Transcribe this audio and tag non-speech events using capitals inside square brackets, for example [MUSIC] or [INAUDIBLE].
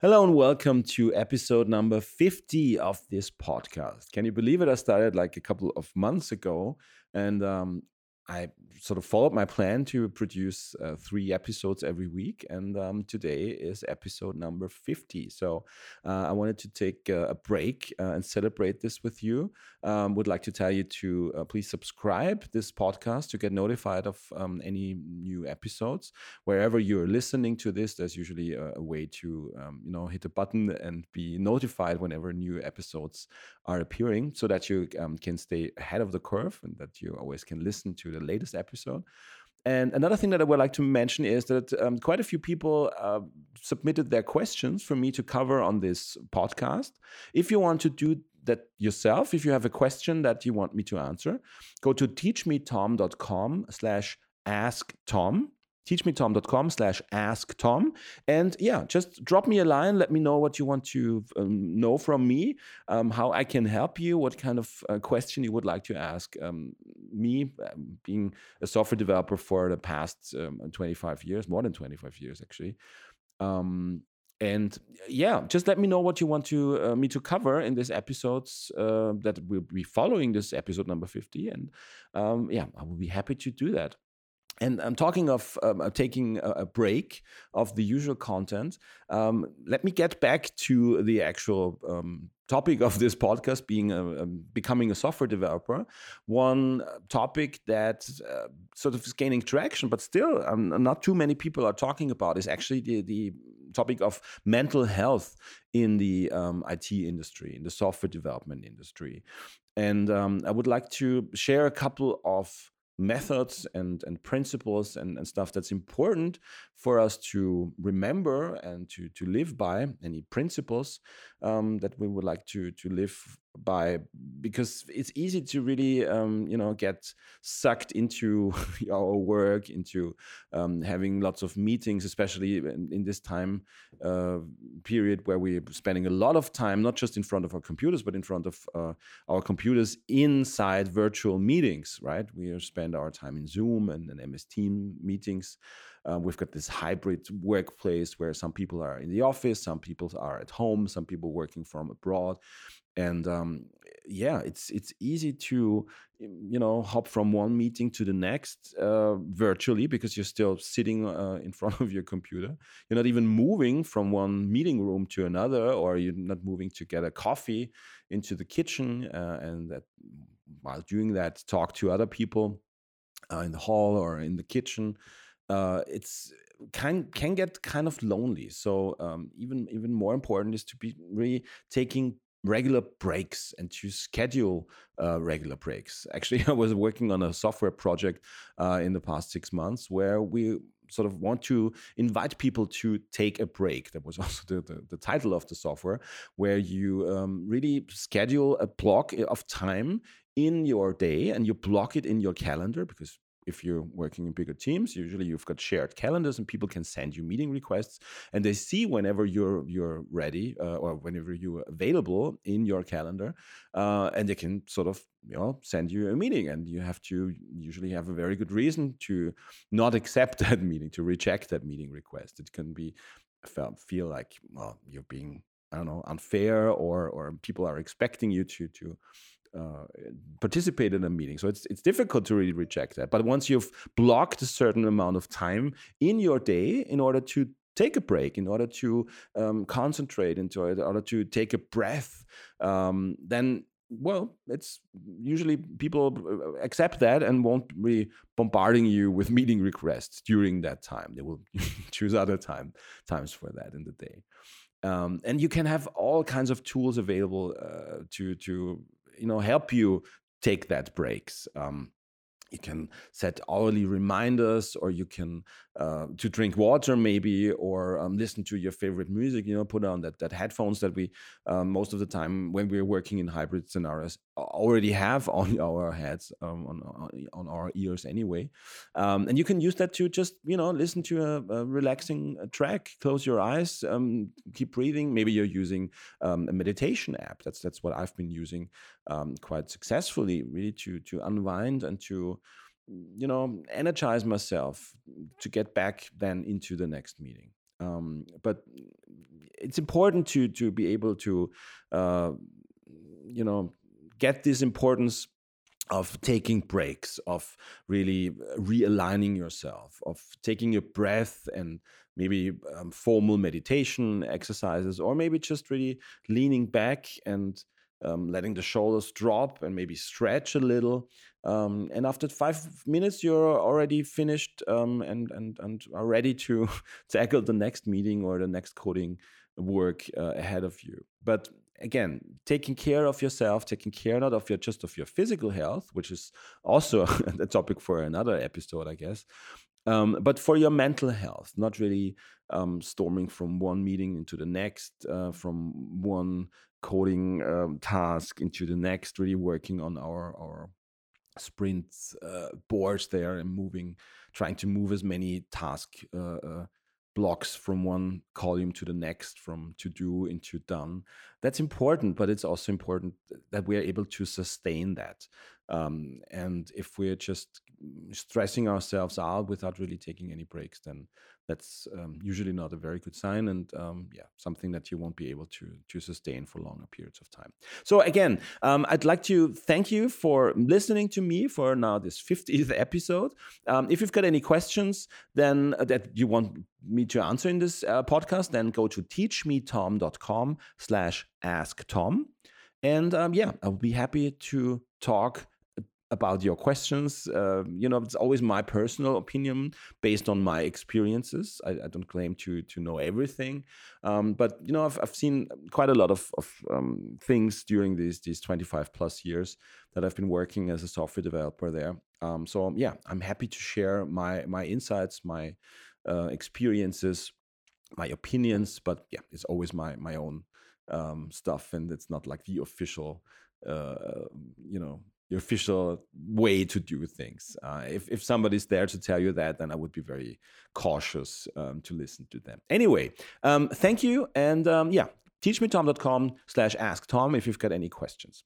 Hello and welcome to episode number 50 of this podcast. Can you believe it? I started like a couple of months ago and um, I sort of followed my plan to produce uh, three episodes every week, and um, today is episode number 50. So uh, I wanted to take a break uh, and celebrate this with you. Um, would like to tell you to uh, please subscribe this podcast to get notified of um, any new episodes. Wherever you're listening to this, there's usually a, a way to um, you know hit a button and be notified whenever new episodes are appearing, so that you um, can stay ahead of the curve and that you always can listen to the the latest episode. And another thing that I would like to mention is that um, quite a few people uh, submitted their questions for me to cover on this podcast. If you want to do that yourself, if you have a question that you want me to answer, go to teachmetom.com slash ask Tom teachmetom.com slash ask tom. And yeah just drop me a line. Let me know what you want to um, know from me um, how i can help you what kind of uh, question you would like to ask um, me um, being a software developer for the past um, 25 years more than 25 years actually. Um, and yeah just let me know what you want to uh, me to cover in this episodes uh, that will be following this episode number 50 and yeah i will be happy to do that and I'm talking of um, uh, taking a, break of the usual content. Um, let me get back to the actual um, topic of this podcast being a, a, becoming a software developer. One topic that uh, sort of is gaining traction, but still um, not too many people are talking about is actually the, the topic of mental health in the um, IT industry, in the software development industry. And um, I would like to share a couple of methods and and principles and, and stuff that's important for us to remember and to to live by any principles um, that we would like to to live by because it's easy to really um, you know get sucked into [LAUGHS] our work into um, having lots of meetings especially in, in this time uh, period where we're spending a lot of time not just in front of our computers but in front of uh, our computers inside virtual meetings right? We spend our time in zoom and, and ms team meetings uh, we've got this hybrid workplace where some people are in the office some people are at home some people working from abroad. And um, yeah it's it's easy to you know hop from one meeting to the next uh, virtually because you're still sitting uh, in [LAUGHS] front of your computer. You're not even moving from one meeting room to another or you're not moving to get a coffee into the kitchen uh, and that while doing that talk to other people uh, in the hall or in the kitchen uh, it's can can get kind of lonely so um, even even more important is to be really taking regular breaks and to schedule uh, regular breaks. Actually, [LAUGHS] I was working on a software project uh, in the past six months where we sort of want to invite people to take a break. That was [LAUGHS] also the, the, the title of the software, where you um, really schedule a block of time in your day and you block it in your calendar because if you're working in bigger teams, usually you've got shared calendars and people can send you meeting requests and they see whenever you're you're ready uh, or whenever you're available in your calendar, uh, and they can sort of you know send you a meeting and you have to usually have a very good reason to not accept [LAUGHS] that meeting to reject that meeting request. It can be feel like well you're being I don't know unfair or or people are expecting you to to uh, participate in a meeting. So it's it's difficult to really reject that. But once you've blocked a certain amount of time in your day in order to take a break, in order to um, concentrate, in order to take a breath, um, then well, it's usually people uh, accept that and won't be bombarding you with [LAUGHS] meeting requests during that time. They will [LAUGHS] choose other time times for that in the day. Um, and you can have all kinds of tools available uh, to to you know help you take that breaks um, you can set hourly reminders or you can uh, to drink water maybe or um, listen to your favorite music you know put on that that headphones that we um, most of the time when we're working in hybrid scenarios already have [LAUGHS] on our heads um, on, on our ears anyway. Um, and you can use that to just you know listen to a, a relaxing uh, track close your eyes um, keep breathing. Maybe you're using um, a meditation app. That's that's what i've been using quite successfully really to to unwind and to you know energize myself to get back then into the next meeting. Um, but it's important to to be able to, uh, you know, get this importance of taking breaks, of really realigning yourself, of taking a breath and maybe um, formal meditation exercises, or maybe just really leaning back and um, letting the shoulders drop and maybe stretch a little. Um, and after five minutes, you're already finished um, and, and, and are ready to [LAUGHS] tackle the next meeting or the next coding work uh, ahead of you. But again, taking care of yourself, taking care not of your just of your physical health, which is also [LAUGHS] a topic for another episode, I guess. Um, but for your mental health, not really um, storming from one meeting into the next, uh, from one coding um, task into the next, really working on our our sprint uh, boards there and moving, trying to move as many task uh, uh, blocks from one column to the next, from to do into done. That's important, but it's also important that we are able to sustain that. Um, and if we're just stressing ourselves out without really taking any breaks, then that's um, usually not a very good sign and um, yeah something that you won't be able to to sustain for longer periods of time. So again um, i'd like to thank you for listening to me for now this 50th episode. Um, if you've got any questions then uh, that you want me to answer in this uh, podcast then go to teachmetom.com slash ask tom. And um, yeah i'll be happy to talk about your questions. Uh, you know, it's always my personal opinion based on my experiences. I, I don't claim to to know everything, um, but you know, I've, I've seen quite a lot of, of um, things during these these 25 plus years that I've been working as a software developer there. Um, so yeah, I'm happy to share my my insights, my uh, experiences, my opinions. But yeah, it's always my my own um, stuff, and it's not like the official, uh, you know the official way to do things. Uh, if, if somebody's there to tell you that, then I would be very cautious um, to listen to them. Anyway, um, thank you. And um, yeah, teachmetom.com slash ask Tom if you've got any questions.